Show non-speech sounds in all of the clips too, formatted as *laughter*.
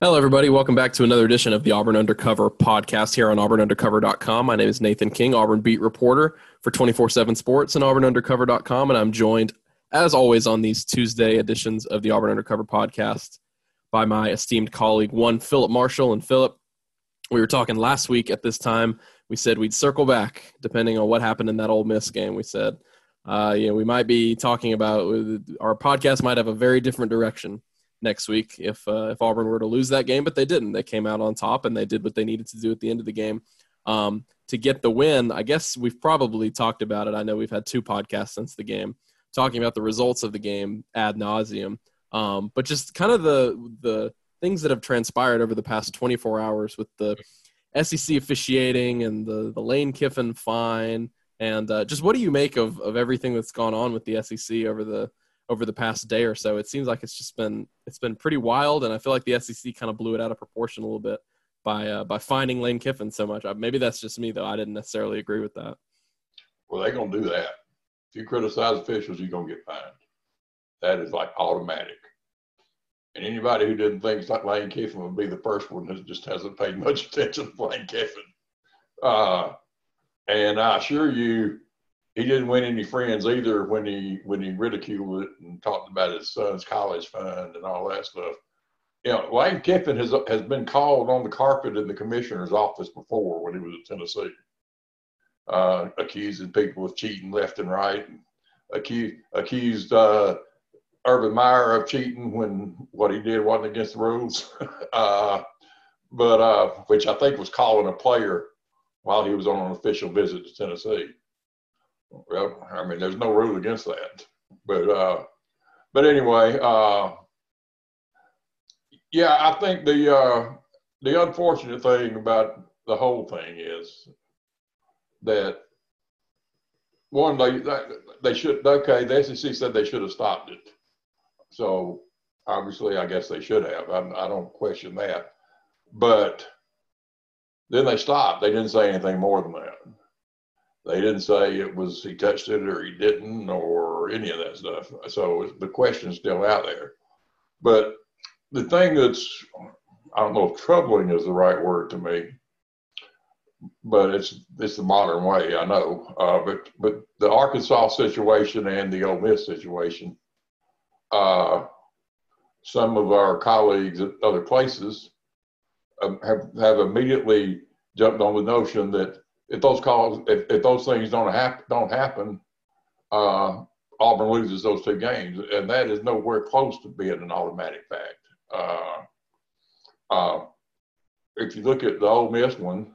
Hello, everybody. Welcome back to another edition of the Auburn Undercover podcast here on auburnundercover.com. My name is Nathan King, Auburn beat reporter for 24 7 Sports and auburnundercover.com. And I'm joined, as always, on these Tuesday editions of the Auburn Undercover podcast by my esteemed colleague, one Phillip Marshall. And Phillip, we were talking last week at this time. We said we'd circle back depending on what happened in that Ole Miss game. We said, uh, you know, we might be talking about our podcast might have a very different direction next week if uh, if Auburn were to lose that game, but they didn't. They came out on top and they did what they needed to do at the end of the game um, to get the win. I guess we've probably talked about it. I know we've had two podcasts since the game talking about the results of the game ad nauseum, um, but just kind of the the things that have transpired over the past 24 hours with the SEC officiating and the the Lane Kiffin fine. And uh, just what do you make of, of everything that's gone on with the SEC over the over the past day or so. It seems like it's just been it's been pretty wild, and I feel like the SEC kind of blew it out of proportion a little bit by uh, by finding Lane Kiffin so much. Maybe that's just me though. I didn't necessarily agree with that. Well, they're gonna do that. If you criticize officials, you're gonna get fined. That is like automatic. And anybody who didn't think like Lane Kiffin would be the first one who just hasn't paid much attention to Lane Kiffin. Uh, and I assure you, he didn't win any friends either when he when he ridiculed it and talked about his son's college fund and all that stuff. You know, Lane Kiffin has has been called on the carpet in the commissioner's office before when he was at Tennessee, uh, accusing people of cheating left and right, and accused accused uh, Urban Meyer of cheating when what he did wasn't against the rules, *laughs* uh, but uh, which I think was calling a player while he was on an official visit to Tennessee. Well, I mean, there's no rule against that. But uh, but anyway, uh, yeah, I think the uh, the unfortunate thing about the whole thing is that one they they should okay the SEC said they should have stopped it, so obviously I guess they should have. I, I don't question that, but then they stopped. They didn't say anything more than that. They didn't say it was he touched it or he didn't or any of that stuff. So the question's still out there. But the thing that's I don't know if troubling is the right word to me, but it's it's the modern way. I know, uh, but but the Arkansas situation and the Ole Miss situation, uh, some of our colleagues at other places um, have have immediately jumped on the notion that if those calls, if, if those things don't happen, don't happen, uh, Auburn loses those two games, and that is nowhere close to being an automatic fact. Uh, uh, if you look at the Ole Miss one,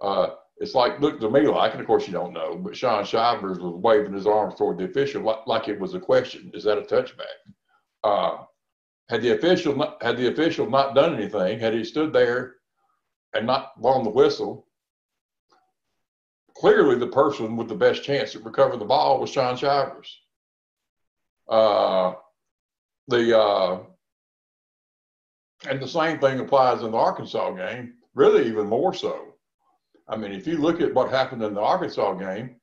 uh, it's like look to me like, and of course you don't know, but Shaun Shivers was waving his arms toward the official like, like it was a question: Is that a touchback? Uh, had the official not, had the official not done anything, had he stood there and not blown the whistle, clearly the person with the best chance to recover the ball was Shaun Shivers. Uh, the uh, and the same thing applies in the Arkansas game, really even more so. I mean, if you look at what happened in the Arkansas game,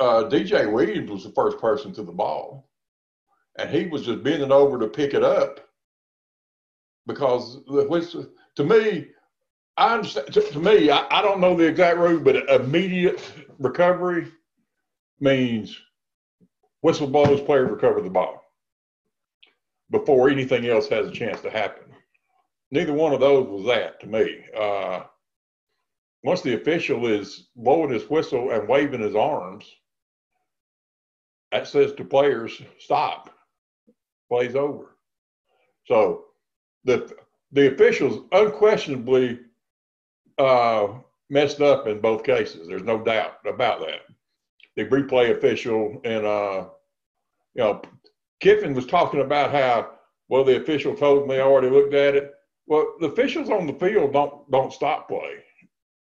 uh, DJ Williams was the first person to the ball, and he was just bending over to pick it up because which to me I understand. To, to me, I, I, don't know the exact rule, but immediate recovery means whistle blows, player recover the ball before anything else has a chance to happen. Neither one of those was that to me. Uh, once the official is blowing his whistle and waving his arms, that says to players, stop, plays over. So the the officials unquestionably uh, messed up in both cases. There's no doubt about that. The replay official and uh, you know Kiffin was talking about how well, the official told me I already looked at it. Well, the officials on the field don't don't stop play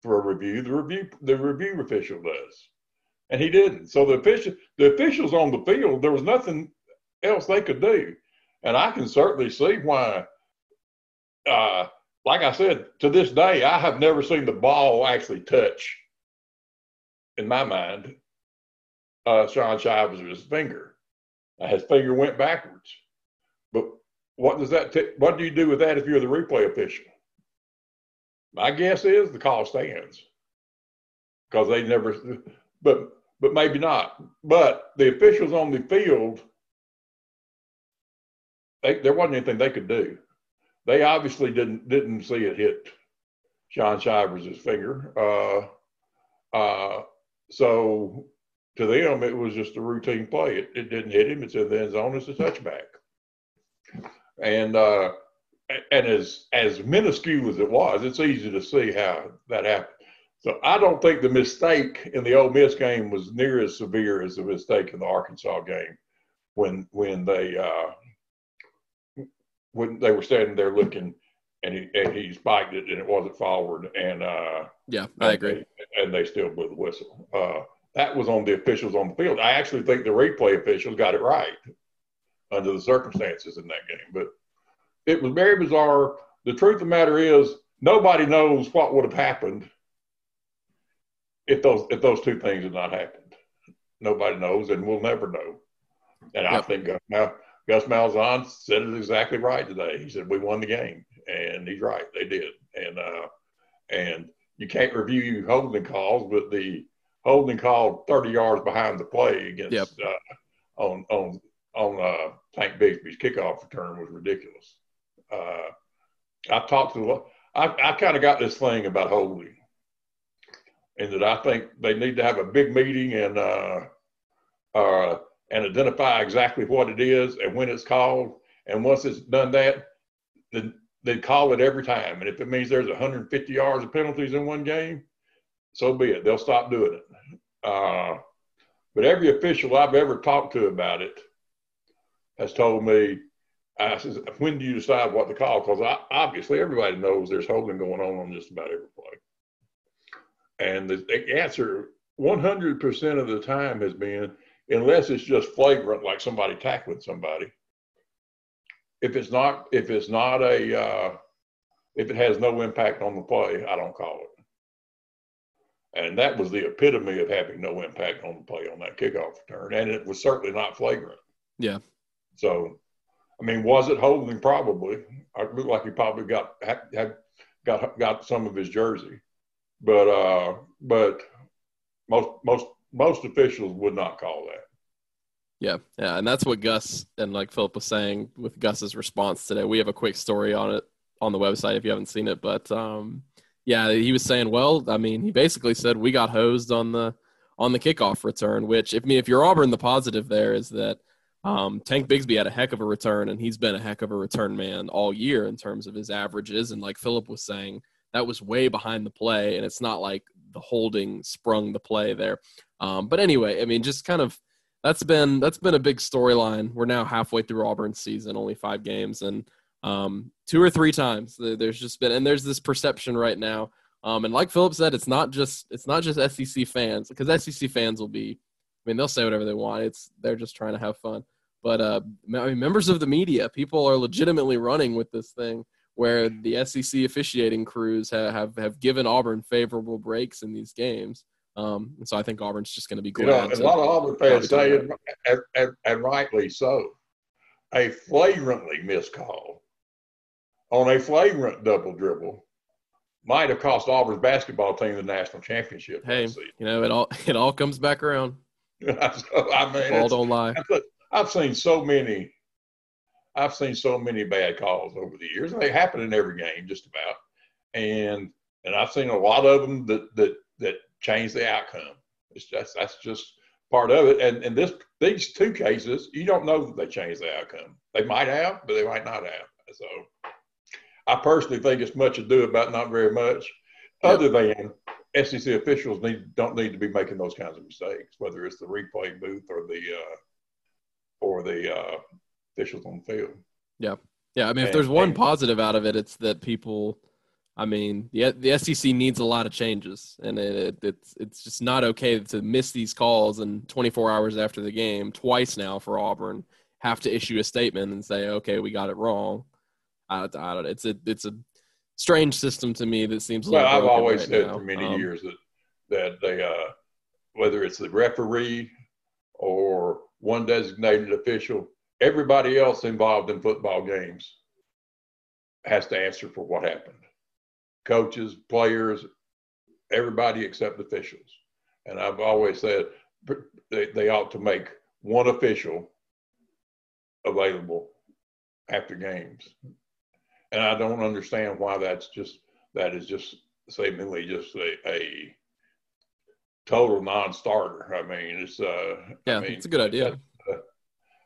for a review. The review the review official does, and he didn't. So the official the officials on the field there was nothing else they could do, and I can certainly see why. Uh, like I said, to this day, I have never seen the ball actually touch. In my mind, uh, Shaun Shivers' finger. His finger went backwards, but what does that? T- what do you do with that if you're the replay official? My guess is the call stands because they never. But but maybe not. But the officials on the field, they, there wasn't anything they could do. They obviously didn't didn't see it hit Shaun Shivers' finger. Uh, uh, so to them, it was just a routine play. It, it didn't hit him. It's in the end zone. It's a touchback and uh, and as as minuscule as it was, it's easy to see how that happened. So I don't think the mistake in the Ole Miss game was near as severe as the mistake in the Arkansas game when when they uh, when they were standing there looking and he and he spiked it and it wasn't forward and uh, yeah I agree they, and they still blew the whistle. Uh, that was on the officials on the field. I actually think the replay officials got it right under the circumstances in that game. But it was very bizarre. The truth of the matter is, nobody knows what would have happened if those if those two things had not happened. Nobody knows, and we'll never know. And yep. I think Gus, Mal, Gus Malzahn said it exactly right today. He said we won the game, and he's right. They did, and uh, and you can't review holding calls, but the holding call 30 yards behind the play against yep. uh, on on on uh, Tank Bigsby's kickoff return was ridiculous. Uh, I talked to, I, I kind of got this thing about holding, and that I think they need to have a big meeting and uh, uh, and identify exactly what it is and when it's called. And once it's done that, then they call it every time. And if it means there's 150 yards of penalties in one game, so be it. They'll stop doing it. Uh, but every official I've ever talked to about it has told me, I says, when do you decide what to call? Because obviously everybody knows there's holding going on on just about every play. And the, the answer 100% of the time has been, unless it's just flagrant, like somebody tackling somebody. If it's not, if it's not a, uh, if it has no impact on the play, I don't call it. And that was the epitome of having no impact on the play on that kickoff return. And it was certainly not flagrant. Yeah. So, I mean, was it holding? Probably. It looked like he probably got had, got got some of his jersey, but uh, but most most most officials would not call that. Yeah, yeah, and that's what Gus and like Phillip was saying with Gus's response today. We have a quick story on it on the website if you haven't seen it, but um, yeah, he was saying, well, I mean, he basically said we got hosed on the on the kickoff return. Which, if me, if you're Auburn, the positive there is that um, Tank Bigsby had a heck of a return, and he's been a heck of a return man all year in terms of his averages. And like Phillip was saying, that was way behind the play, and it's not like the holding sprung the play there. Um, but anyway, I mean, just kind of that's been that's been a big storyline. We're now halfway through Auburn's season, only five games, and um, two or three times there's just been and there's this perception right now. Um, and like Phillip said, it's not just it's not just SEC fans because SEC fans will be I mean, they'll say whatever they want. It's they're just trying to have fun. But uh, I mean, members of the media, people are legitimately running with this thing, where the SEC officiating crews have have, have given Auburn favorable breaks in these games. Um, and so I think Auburn's just going to be glad. You know, a lot of Auburn fans say, and, and, and rightly so, a flagrantly missed call on a flagrant double dribble might have cost Auburn's basketball team the national championship. Hey, you know it all *laughs* it all comes back around. *laughs* so, I mean, all don't lie. I've seen so many. I've seen so many bad calls over the years. They happen in every game, just about, and and I've seen a lot of them that that that change the outcome. It's just that's just part of it. And in this these two cases, you don't know that they change the outcome. They might have, but they might not have. So I personally think it's much ado about not very much, other than SEC officials need don't need to be making those kinds of mistakes, whether it's the replay booth or the uh, or the uh, officials on the field. Yeah, yeah. I mean, if there's one positive out of it, it's that people. I mean, the the SEC needs a lot of changes, and it, it, it's it's just not okay to miss these calls and 24 hours after the game twice now for Auburn have to issue a statement and say, okay, we got it wrong. I, I don't. It's a it's a strange system to me that seems. well, I've always right said now. for many um, years that that they uh, whether it's the referee or one designated official, everybody else involved in football games has to answer for what happened. Coaches, players, everybody except officials. And I've always said they, they ought to make one official available after games. And I don't understand why that's just that is just seemingly just a, a total non-starter. I mean, it's uh, yeah, I mean, it's a good idea.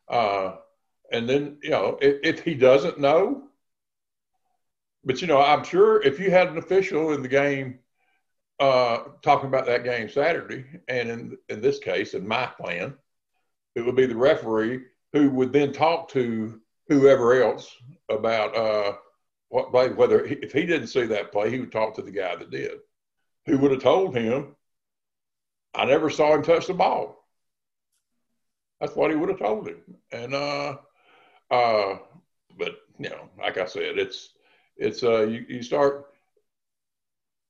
Uh, uh, and then you know, if, if, he doesn't know, but you know, I'm sure if you had an official in the game uh, talking about that game Saturday, and in in this case, in my plan, it would be the referee who would then talk to whoever else about uh, what play. Whether if he didn't see that play, he would talk to the guy that did, who would have told him, "I never saw him touch the ball." That's what he would have told him, and uh, uh, but you know, like I said, it's it's uh, you, you start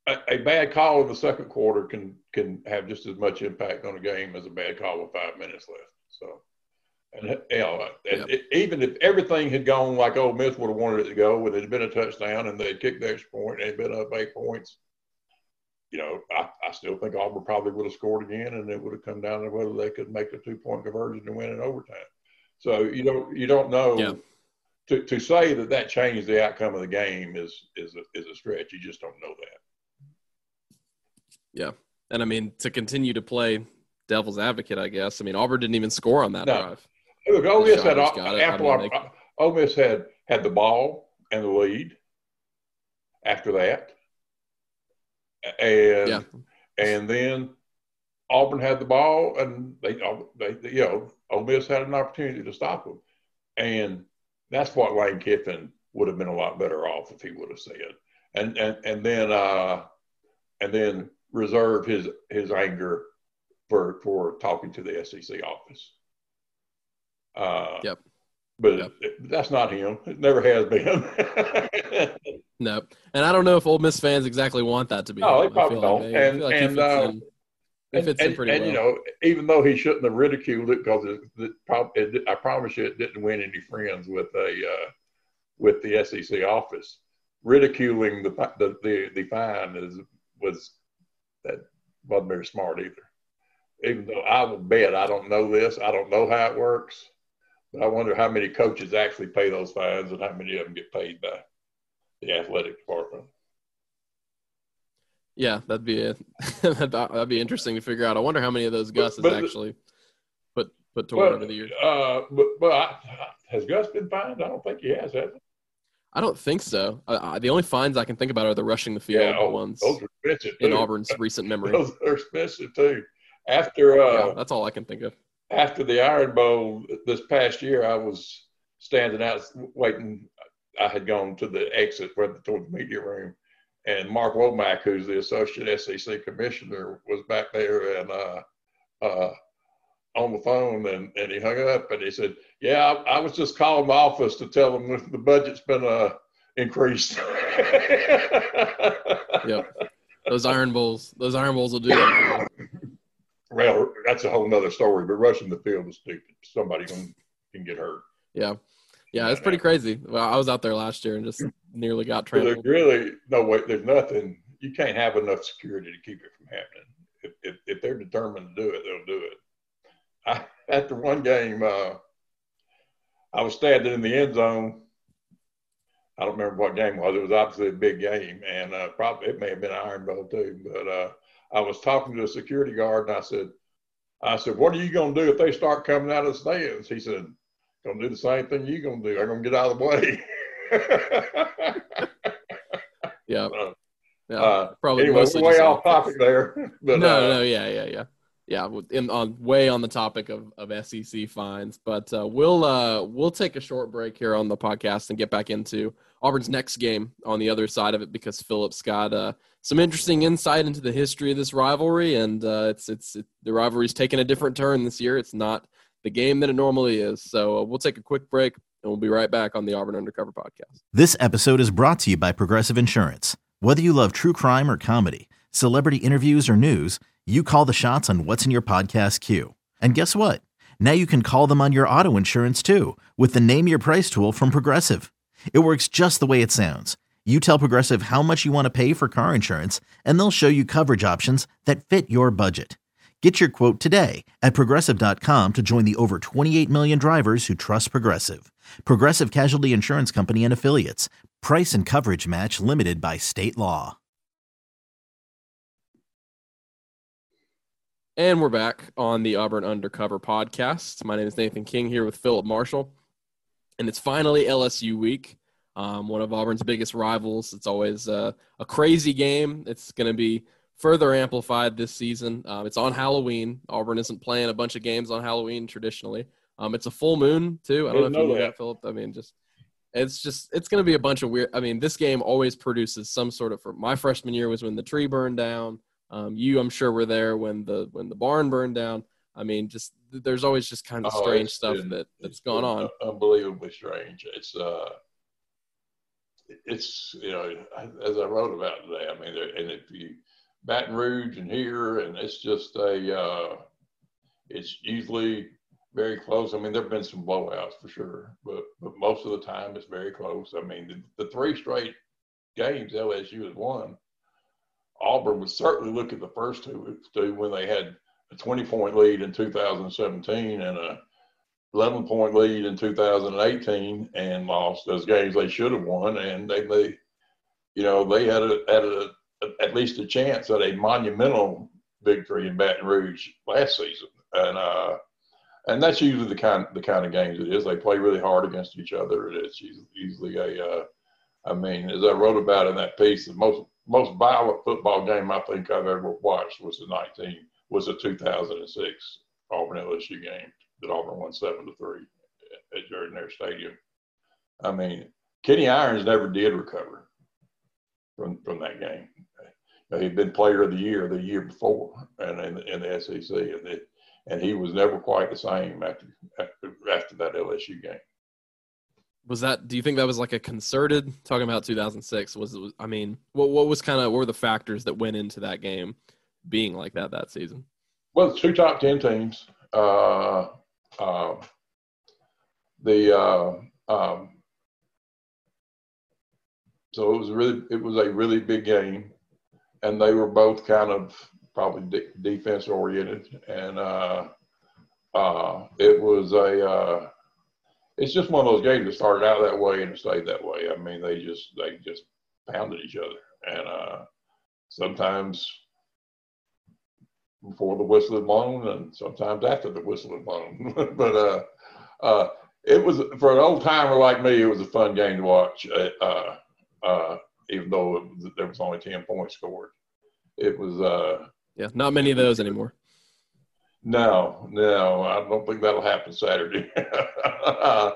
a, a, bad call in the second quarter can can have just as much impact on a game as a bad call with five minutes left. So. And you know, yep. it, even if everything had gone like Ole Miss would have wanted it to go, with it had been a touchdown and they'd kicked the extra point and they'd been up eight points, you know, I, I still think Auburn probably would have scored again, and it would have come down to whether they could make a two point conversion and win in overtime. So you don't you don't know. Yeah. To, to say that that changed the outcome of the game is is a, is a stretch. You just don't know that. Yeah, and I mean to continue to play devil's advocate, I guess. I mean Auburn didn't even score on that no. drive. Look, Ole Miss had after I mean, they... Ole Miss had had the ball and the lead. After that, and yeah. and then Auburn had the ball, and they, they, you know, Ole Miss had an opportunity to stop them, and that's what Lane Kiffin would have been a lot better off if he would have said, and and and then uh, and then reserve his his anger for for talking to the SEC office. Uh, yep. But yep. It, that's not him. It never has been. *laughs* no, and I don't know if Ole Miss fans exactly want that to be. No, him. they probably don't. Like they, and like and, uh, in, and, and, and well. you know, even though he shouldn't have ridiculed it because it, it, it, I promise you, it didn't win any friends with a uh, with the SEC office. Ridiculing the the the, the fine is was that wasn't very smart either. Even though I will bet I don't know this, I don't know how it works. But I wonder how many coaches actually pay those fines and how many of them get paid by the athletic department. Yeah, that'd be *laughs* that'd be interesting to figure out. I wonder how many of those Gus has actually put put to work over the years. Uh, but but I, has Gus been fined? I don't think he has. Has he? I don't think so. Uh, the only fines I can think about are the rushing the field yeah, oh, ones. Those are expensive in Auburn's *laughs* recent memory. Those are expensive too. After uh, yeah, that's all I can think of after the Iron Bowl this past year, I was standing out waiting. I had gone to the exit where the, toward the media room, and Mark Womack, who's the associate SEC commissioner, was back there and uh, uh, on the phone, and, and he hung up and he said, "Yeah, I, I was just calling my office to tell them the budget's been uh, increased." *laughs* yeah, those Iron Bowls, those Iron Bowls will do that. Well, that's a whole other story. But rushing the field is stupid. Somebody can, can get hurt. Yeah, yeah, it's pretty crazy. Well, I was out there last year and just nearly got trampled. There's really no way. There's nothing. You can't have enough security to keep it from happening. If, if, if they're determined to do it, they'll do it. I, *laughs* after one game, uh, I was standing in the end zone. I don't remember what game it was. It was obviously a big game, and uh, probably it may have been Iron Bowl too. But uh, I was talking to a security guard and I said, I said, what are you going to do if they start coming out of the stands? He said, to do the same thing you're going to do. I'm going to get out of the way. *laughs* yeah. Uh, yeah. Uh, probably anyway, way off topic there. *laughs* But, no, uh, no, yeah, yeah, yeah. yeah, in on way on the topic of, of SEC fines, but uh, we'll uh, we'll take a short break here on the podcast and get back into Auburn's next game on the other side of it because Phillip's got uh, some interesting insight into the history of this rivalry, and uh, it's it's it, the rivalry's taken a different turn this year. It's not the game that it normally is. So uh, we'll take a quick break and we'll be right back on the Auburn Undercover podcast. This episode is brought to you by Progressive Insurance. Whether you love true crime or comedy, celebrity interviews or news you call the shots on what's in your podcast queue. And guess what? Now you can call them on your auto insurance too with the Name Your Price tool from Progressive. It works just the way it sounds. You tell Progressive how much you want to pay for car insurance, and they'll show you coverage options that fit your budget. Get your quote today at progressive.com to join the over 28 million drivers who trust Progressive. Progressive Casualty Insurance Company and Affiliates. Price and coverage match limited by state law. And we're back on the Auburn Undercover podcast. My name is Nathan King here with Phillip Marshall. And it's finally LSU week, um, one of Auburn's biggest rivals. It's always uh, a crazy game. It's going to be further amplified this season. Um, it's on Halloween. Auburn isn't playing a bunch of games on Halloween traditionally. Um, it's a full moon, too. I don't know if you know that, Phillip. I mean, just it's just it's going to be a bunch of weird. I mean, this game always produces some sort of. For my freshman year was when the tree burned down. Um, you, I'm sure, were there when the when the barn burned down. I mean, just there's always just kind of oh, strange stuff been, that that's going on. Unbelievably strange. It's uh, it's you know, as I wrote about today. I mean, and if you Baton Rouge and here, and it's just a, uh, it's usually very close. I mean, there've been some blowouts for sure, but but most of the time it's very close. I mean, the, the three straight games LSU has won Auburn would certainly look at the first two, two when they had a 20 point lead in 2017 and a 11 point lead in 2018 and lost those games they should have won. And they, they you know, they had, a, had a, at least a chance at a monumental victory in Baton Rouge last season. And, uh, and that's usually the kind the kind of games it is. They play really hard against each other. It's usually a, uh, I mean, as I wrote about in that piece, the most most violent football game I think I've ever watched was the 19 was the 2006 Auburn LSU game that Auburn won seven to three at Jordan Hare Stadium. I mean, Kenny Irons never did recover from from that game. He'd been Player of the Year the year before, and in, in the SEC, and it, and he was never quite the same after after, after that LSU game. Was that do you think that was like a concerted talking about 2006 was i mean what what was kind of what were the factors that went into that game being like that that season? Well two top 10 teams uh, uh, the uh, um, so it was really it was a really big game and they were both kind of probably de- defense oriented and uh, uh, it was a uh, it's just one of those games that started out that way and stayed that way. I mean, they just they just pounded each other, and uh, sometimes before the whistle had blown, and sometimes after the whistle had blown. *laughs* but uh, uh, it was for an old timer like me, it was a fun game to watch. Uh, uh even though was, there was only ten points scored, it was. Uh, yeah, not many of those anymore. No, no, I don't think that'll happen Saturday. *laughs* but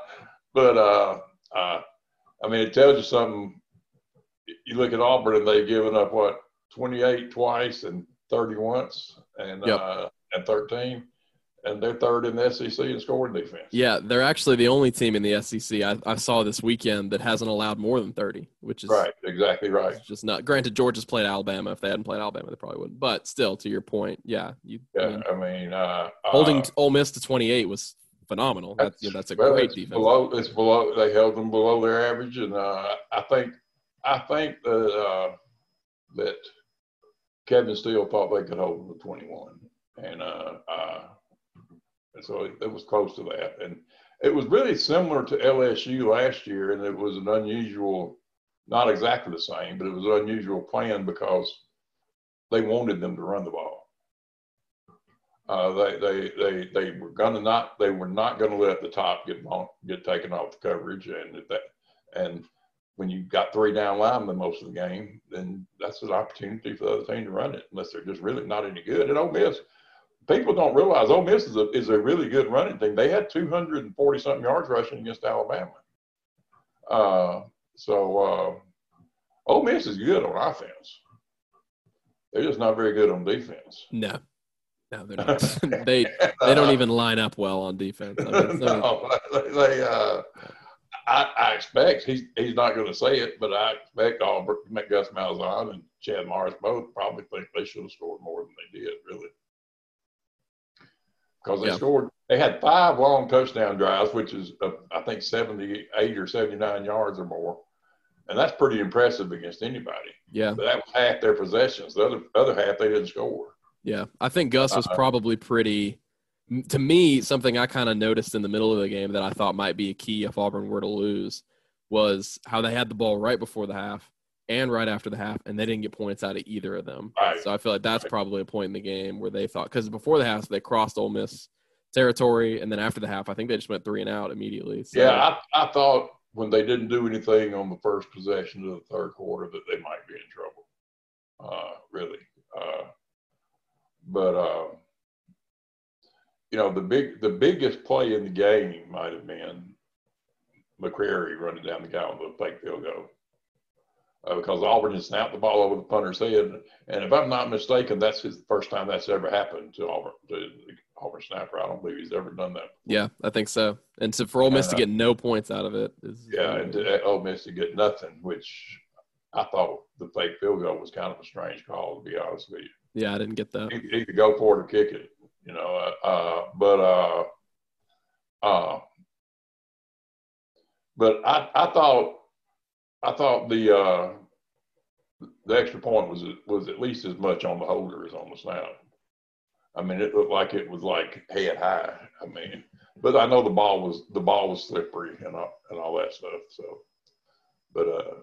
uh, uh, I mean, it tells you something. You look at Auburn, and they've given up what 28 twice and 30 once, and yep. uh, and 13 and they're third in the SEC in scoring defense. Yeah, they're actually the only team in the SEC I, I, saw this weekend that hasn't allowed more than 30, which is right, exactly right. Just not. Granted, Georgia's played Alabama. If they hadn't played Alabama, they probably wouldn't. But still, to your point, yeah, you. Yeah, I mean, I mean uh, holding uh, Ole Miss to 28 was phenomenal. That's that's, that's a well, great defense. Below, it's below. They held them below their average, and uh, I think I think that uh, that Kevin Steele thought they could hold them to 21, and uh, uh, and so it, it, was close to that. And it was really similar to LSU last year, and it was an unusual, not exactly the same, but it was an unusual plan because they wanted them to run the ball. Uh, they, they, they, they were gonna not, they were not gonna let the top get get taken off the coverage, and that, and when you got three down linemen most of the game, then that's an opportunity for the other team to run it, unless they're just really not any good. And Ole Miss, people don't realize Ole Miss is a, is a really good running team. They had 240 something yards rushing against Alabama. Uh, so uh, Ole Miss is good on offense. They're just not very good on defense. No, no, they're not. *laughs* *laughs* they they don't even line up well on defense. I mean, so, *laughs* no, they, they uh, I, I expect he's he's not going to say it, but I expect all Gus Malzahn and Chad Morris both probably think they should have scored more than they did, really, because they Yeah. scored. They had five long touchdown drives, which is uh, I think seventy eight or seventy nine yards or more, and that's pretty impressive against anybody. yeah, But that was half their possessions. The other other half they didn't score. yeah. I think Gus was Uh-uh. probably pretty. To me, something I kind of noticed in the middle of the game that I thought might be a key if Auburn were to lose was how they had the ball right before the half and right after the half, and they didn't get points out of either of them. Right. So I feel like that's Right. probably a point in the game where they thought because before the half they crossed Ole Miss territory, and then after the half, I think they just went three and out immediately. So, Yeah, I, I thought when they didn't do anything on the first possession of the third quarter that they might be in trouble. Uh, really. Uh, but uh, you know, the big the biggest play in the game might have been McCreary running down the guy on the fake field goal. Uh, because Auburn had snapped the ball over the punter's head, and if I'm not mistaken, that's his first time that's ever happened to Auburn to Auburn snapper. I don't believe he's ever done that. yeah, I think so. And so for Ole Miss to And, uh, get no points out of it is Yeah, and to, Ole Miss to get nothing, which I thought the fake field goal was kind of a strange call, to be honest with you. yeah, I didn't get that. Either, either go for it or kick it, you know. Uh, uh, but uh, uh, but I, I thought I thought the uh, the extra point was was at least as much on the holder as on the snap. I mean, it looked like it was like head high. I mean, but I know the ball was the ball was slippery and all, and all that stuff. So, but uh,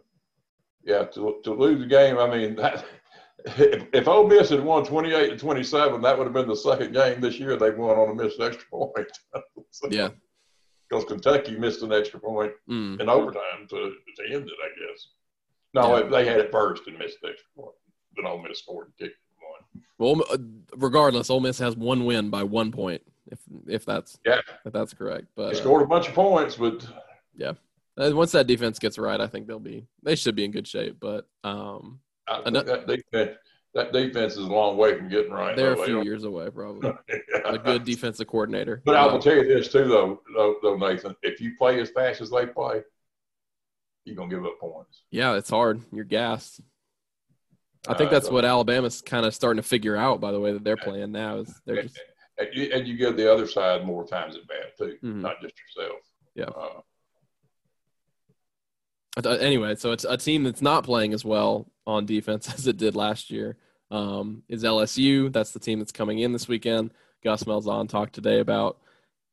yeah, to to lose the game, I mean *laughs* that. If, if Ole Miss had won 28 to 27, that would have been the second game this year they've won on a missed extra point. *laughs* So- Yeah. Because Kentucky missed an extra point Mm. in overtime to, to end it, I guess. No, Yeah. they had it first and missed the extra point. Then Ole Miss scored and kicked one. Well, uh, regardless, Ole Miss has one win by one point, if if that's Yeah, if that's correct. they But uh, scored a bunch of points, but uh, once that defense gets right, I think they'll be they should be in good shape. But um, I think Ano- that defense, that defense is a long way from getting right. they're though. a few years away, probably. Yeah. *laughs* A good defensive coordinator. But I will tell you this too, though, though, though, Nathan. If you play as fast as they play, you're gonna give up points. yeah, it's hard. You're gassed. I think Uh, that's so- what Alabama's kind of starting to figure out by the way that they're playing now. Is they're just and you, and you give the other side more times at bat too, Mhm. not just yourself. Yeah. Uh, anyway, so it's a team that's not playing as well on defense *laughs* as it did last year. Um, is LSU? That's the team that's coming in this weekend. Gus Malzahn talked today about.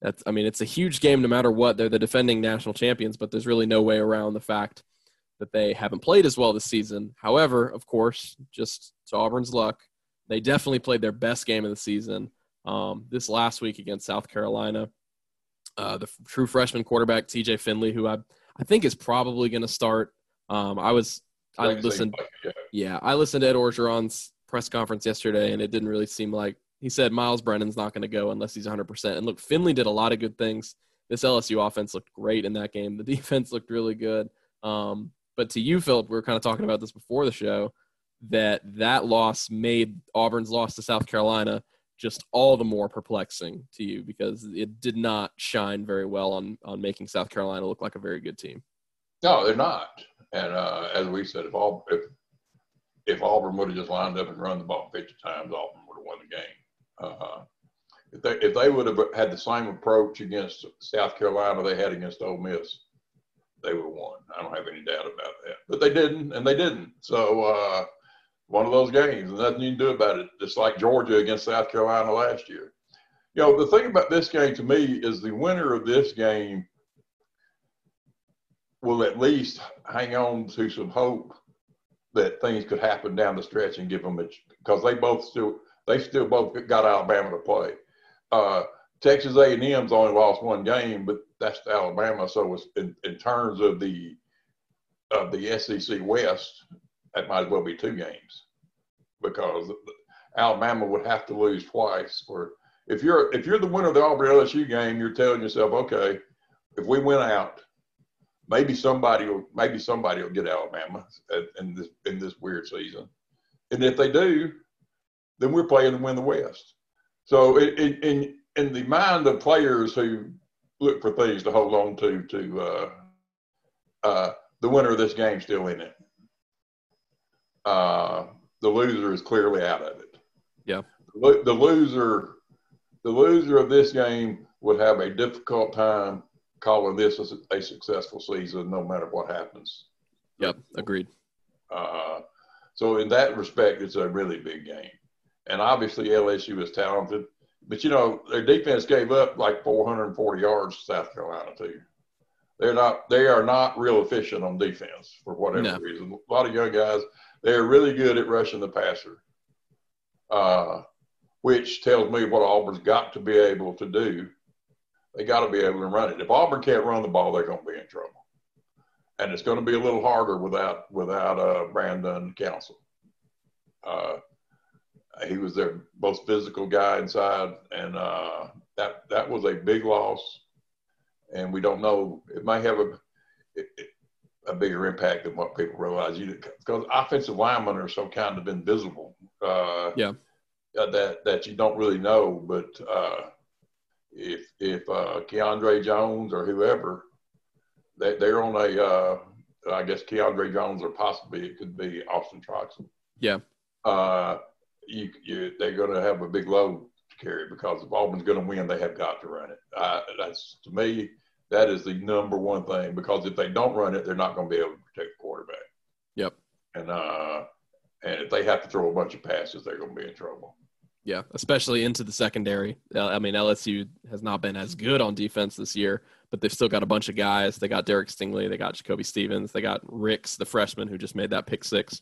That's, I mean, it's a huge game no matter what. They're the defending national champions, but there's really no way around the fact that they haven't played as well this season. However, of course, just to Auburn's luck, they definitely played their best game of the season um, this last week against South Carolina. Uh, the f- true freshman quarterback T.J. Finley, who I I think is probably going to start. Um, I was I like I say, listened. yeah. I listened to Ed Orgeron's press conference yesterday, and it didn't really seem like he said Myles Brennan's not going to go unless he's 100%. And look, Finley did a lot of good things. This LSU offense looked great in that game. The *laughs* defense looked really good. Um, but to you, Phillip, we were kind of talking about this before the show that that loss made Auburn's loss to South Carolina just all the more perplexing to you because it did not shine very well on on making South Carolina look like a very good team. No, they're not. And uh, as we said, if all if if Auburn would have just lined up and run the ball 50 times, Auburn would have won the game. Uh, if they if they would have had the same approach against South Carolina they had against Ole Miss, they would have won. I don't have any doubt about that. But they didn't, and they didn't. So uh, one of those games, and nothing you can do about it. Just like Georgia against South Carolina last year. You know, the thing about this game to me is the winner of this game will at least hang on to some hope that things could happen down the stretch and give them a because they both still they still both got Alabama to play. Uh, Texas A&M's only lost one game, but that's Alabama. So it's in, in terms of the of the SEC West, that might as well be two games because Alabama would have to lose twice Or if you're if you're the winner of the Auburn LSU game, you're telling yourself, okay, if we win out, maybe somebody will maybe somebody will get Alabama in this in this weird season, and if they do, then we're playing to win the West. So in in in the mind of players who look for things to hold on to to uh, uh, the winner of this game still in it. Uh, the loser is clearly out of it. Yeah. The, the loser, the loser of this game would have a difficult time calling this a, a successful season, no matter what happens. Yep, agreed. Uh, so in that respect, it's a really big game, and obviously LSU is talented. But you know, their defense gave up like 440 yards to South Carolina too. They're not they are not real efficient on defense for whatever no. reason. A lot of young guys, they're really good at rushing the passer. Uh, which tells me what Auburn's got to be able to do. They got to be able to run it. If Auburn can't run the ball, they're going to be in trouble, and it's going to be a little harder without without uh, Brandon Council. Uh, he was their most physical guy inside, and uh, that that was a big loss. And we don't know; it may have a a bigger impact than what people realize. You because offensive linemen are so kind of invisible. Uh, yeah. That that you don't really know, but uh, if if uh, Keiondre Jones or whoever, they, they're on a, uh, I guess Keiondre Jones or possibly it could be Austin Troxell. Yeah. Uh, you, you they're going to have a big load to carry because if Auburn's going to win, they have got to run it. Uh, that's to me, that is the number one thing because if they don't run it, they're not going to be able to protect the quarterback. Yep. And uh, and if they have to throw a bunch of passes, they're going to be in trouble. Yeah, especially into the secondary. I mean, LSU has not been as good on defense this year, but they've still got a bunch of guys. They got Derek Stingley, they got Jacoby Stevens, they got Ricks, the freshman who just made that pick six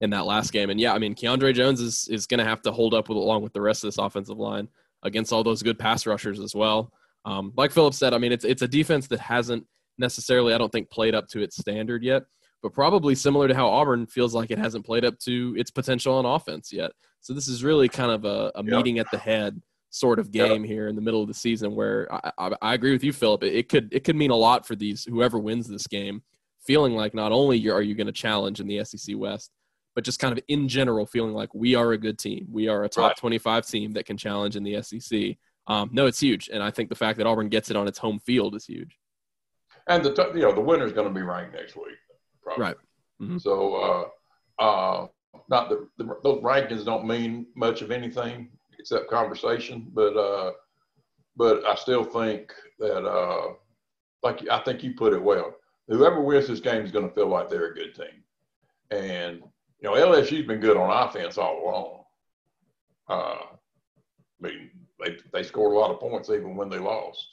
in that last game. And yeah, I mean, Keiondre Jones is is going to have to hold up with along with the rest of this offensive line against all those good pass rushers as well. Um, like Phillip said, I mean, it's it's a defense that hasn't necessarily, I don't think, played up to its standard yet, but probably similar to how Auburn feels like it hasn't played up to its potential on offense yet. So this is really kind of a, a yep. meeting at the head sort of game yep. here in the middle of the season where I, I, I agree with you, Phillip. It, it, could it could mean a lot for these whoever wins this game, feeling like not only are you going to challenge in the SEC West, but just kind of in general feeling like we are a good team. We are a top right. 25 team that can challenge in the SEC. Um, no, it's huge, and I think the fact that Auburn gets it on its home field is huge. And the you know the winner is going to be ranked next week, probably. right? Mm-hmm. So, uh, uh, not the, the, those rankings don't mean much of anything except conversation, but uh, but I still think that uh, like I think you put it well. Whoever wins this game is going to feel like they're a good team, and you know, LSU's been good on offense all along. Uh, I mean, they they scored a lot of points even when they lost.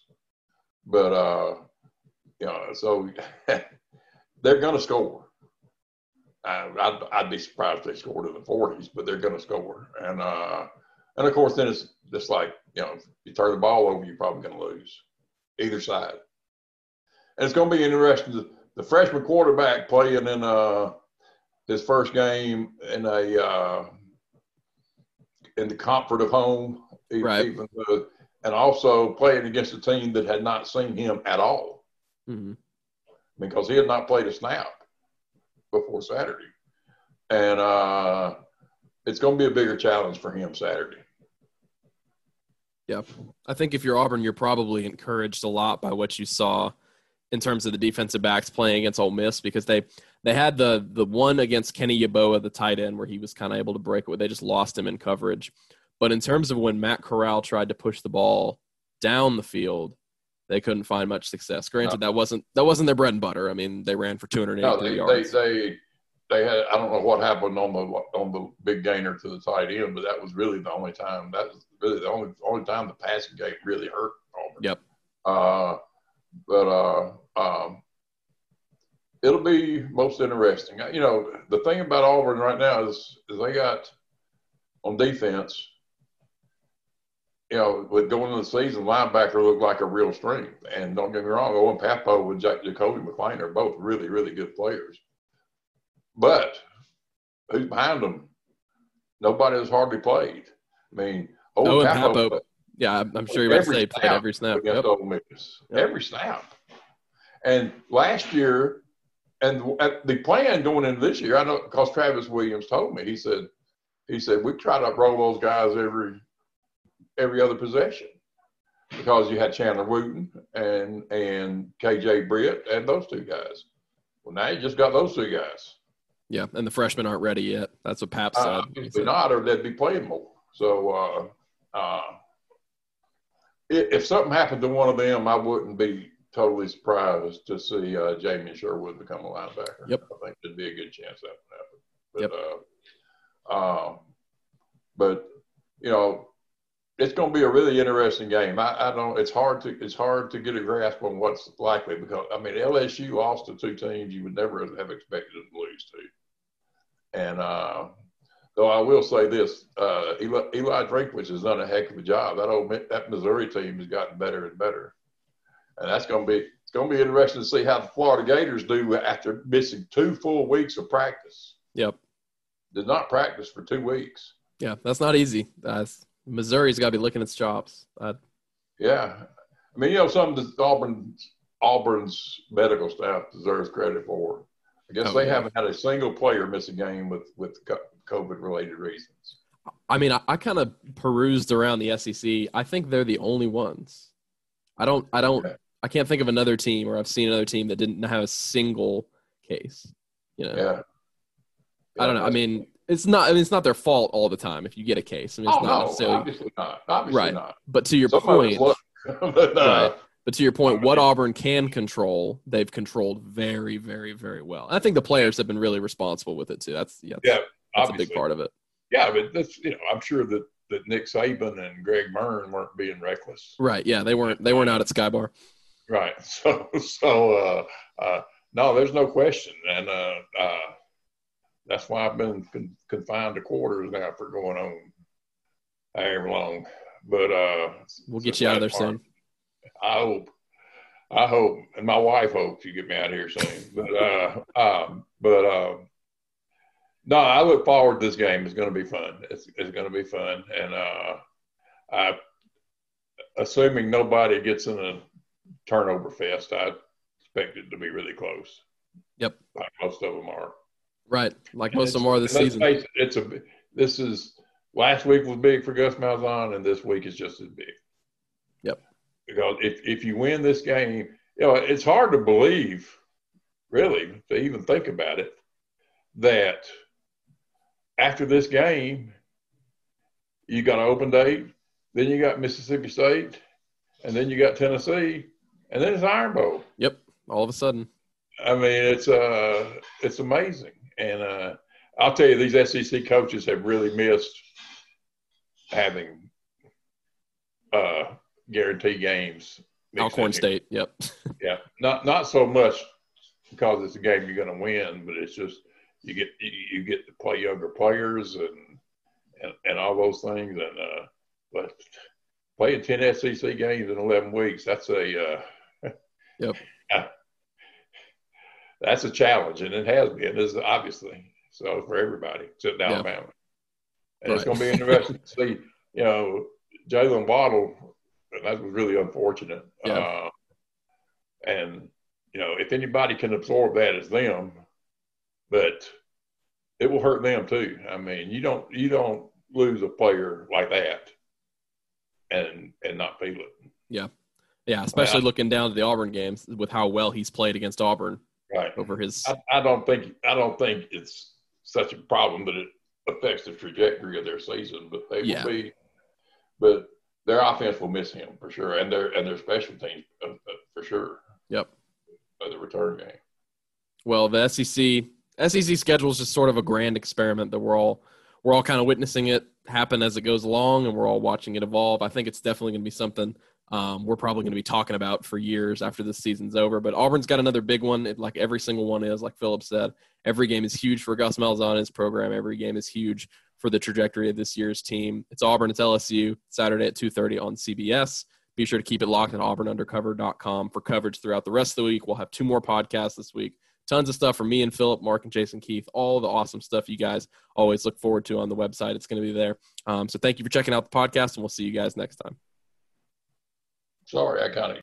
But uh, you know, so *laughs* they're going to score. I, I'd, I'd be surprised if they scored in the 40s, but they're going to score. And uh, and of course, then it's just like you know, if you turn the ball over, you're probably going to lose, either side. And it's going to be interesting. The freshman quarterback playing in uh, his first game in a uh, in the comfort of home, right. even though, and also playing against a team that had not seen him at all, mm-hmm. because he had not played a snap before Saturday, and uh, it's going to be a bigger challenge for him Saturday. Yeah, I think if you're Auburn, you're probably encouraged a lot by what you saw in terms of the defensive backs playing against Ole Miss because they they had the the one against Kenny Yeboah, the tight end, where he was kind of able to break it. They just lost him in coverage. But in terms of when Matt Corral tried to push the ball down the field, they couldn't find much success. Granted, no. that wasn't that wasn't their bread and butter. I mean, they ran for 283 no, they, yards. They, they they had I don't know what happened on the on the big gainer to the tight end, but that was really the only time that was really the only only time the passing game really hurt Auburn. Yep. Uh, but uh, um, it'll be most interesting. You know, the thing about Auburn right now is, is they got on defense. You know, with going into the season, linebacker looked like a real strength. And don't get me wrong, Owen Pappoe and Jack Zakoby McClain are both really, really good players. But who's behind them? Nobody has hardly played. I mean, Owen, Owen Pappoe, Yeah, I'm sure you're about to say played every snap. Yep. Ole Miss. Yep. Every snap. And last year, and the plan going into this year, I know because Travis Williams told me, he said, he said we try to roll those guys every every other possession because you had Chandler Wooten and and KJ Britt and those two guys. Well, now you just got those two guys. Yeah, and the freshmen aren't ready yet. That's what Pap said. Uh, if not, or they'd be playing more. So uh, uh, if something happened to one of them, I wouldn't be totally surprised to see uh, Jamien Sherwood become a linebacker. Yep. I think there'd be a good chance that would happen. But, yep. Uh, um, but you know, it's going to be a really interesting game. I, I, don't. It's hard to it's hard to get a grasp on what's likely because I mean LSU lost to two teams you would never have expected them to lose to, and uh, though I will say this, uh, Eli, Eli Drinkwitz has done a heck of a job. That old that Missouri team has gotten better and better, and that's going to be it's going to be interesting to see how the Florida Gators do after missing two full weeks of practice. Yep, did not practice for two weeks. Yeah, that's not easy. That's Missouri's got to be looking at chops. Uh, yeah, I mean, you know, some of Auburn Auburn's medical staff deserves credit for. I guess oh, they yeah. haven't had a single player miss a game with with COVID related reasons. I mean, I, I kind of perused around the SEC. I think they're the only ones. I don't. I don't. Okay. I can't think of another team, or I've seen another team that didn't have a single case. You know. Yeah. yeah I don't know. I mean, it's not. I mean, it's not their fault all the time if you get a case. I mean, it's oh, not no, obviously not. Obviously right. not. But to your point, *laughs* but, uh, right. But to your point, what Auburn can control, they've controlled very, very, very well. And I think the players have been really responsible with it too. That's yeah, that's, yeah, that's a big part of it. Yeah, but that's you know, I'm sure that that Nick Saban and Greg Byrne weren't being reckless. Right. Yeah, they weren't. They weren't out at Skybar. Right. *laughs* So so uh, uh, no, there's no question, and uh, uh that's why I've been con- confined to quarters now for going on however long. But uh, we'll get you out of there part. soon. I hope. I hope, and my wife hopes you get me out of here soon. but uh, um, *laughs* but uh, no, I look forward to this game. It's going to be fun. It's, it's going to be fun, and uh, I, assuming nobody gets in a turnover fest, I expect it to be really close. Yep, like most of them are. Right, like most of them are this season. It, it's a this is last week was big for Gus Malzahn, and this week is just as big. Yep. Because if if you win this game, you know it's hard to believe, really, to even think about it, that after this game, you got an open date, then you got Mississippi State, and then you got Tennessee, and then it's Iron Bowl. Yep. All of a sudden. I mean, it's uh, it's amazing. And uh, I'll tell you, these SEC coaches have really missed having uh, guarantee games. Alcorn State, yep. *laughs* yeah, not not so much because it's a game you're going to win, but it's just you get you, you, get to play younger players and and, and all those things. And uh, but playing ten SEC games in eleven weeks, that's a uh, *laughs* yep that's a challenge, and it has been, is obviously so for everybody except Alabama. And right. it's going to be interesting to see, you know, Jaylen Waddle. That was really unfortunate. Yeah. Uh, and you know, if anybody can absorb that, it's them. But it will hurt them too. I mean, you don't you don't lose a player like that and and not feel it. Yeah. Yeah, especially looking down to the Auburn games with how well he's played against Auburn right over his. I, I, don't think I don't think it's such a problem that it affects the trajectory of their season, but they yeah. will be. But their offense will miss him for sure, and their and their special teams uh, uh, for sure. Yep. By the return game. Well, the SEC SEC schedule is just sort of a grand experiment that we're all we're all kind of witnessing it happen as it goes along, and we're all watching it evolve. I think it's definitely going to be something um, we're probably going to be talking about for years after this season's over. But Auburn's got another big one, it, like every single one is. Like Phillip said, every game is huge for Gus Malzahn his program. Every game is huge for the trajectory of this year's team. It's Auburn, it's LSU, Saturday at 2:30 on CBS. Be sure to keep it locked at auburnundercover.com for coverage throughout the rest of the week. We'll have two more podcasts this week. Tons of stuff from me and Phillip, Mark and Jason Keith, all the awesome stuff you guys always look forward to on the website. It's going to be there. Um, so thank you for checking out the podcast, and we'll see you guys next time. Sorry, I kind of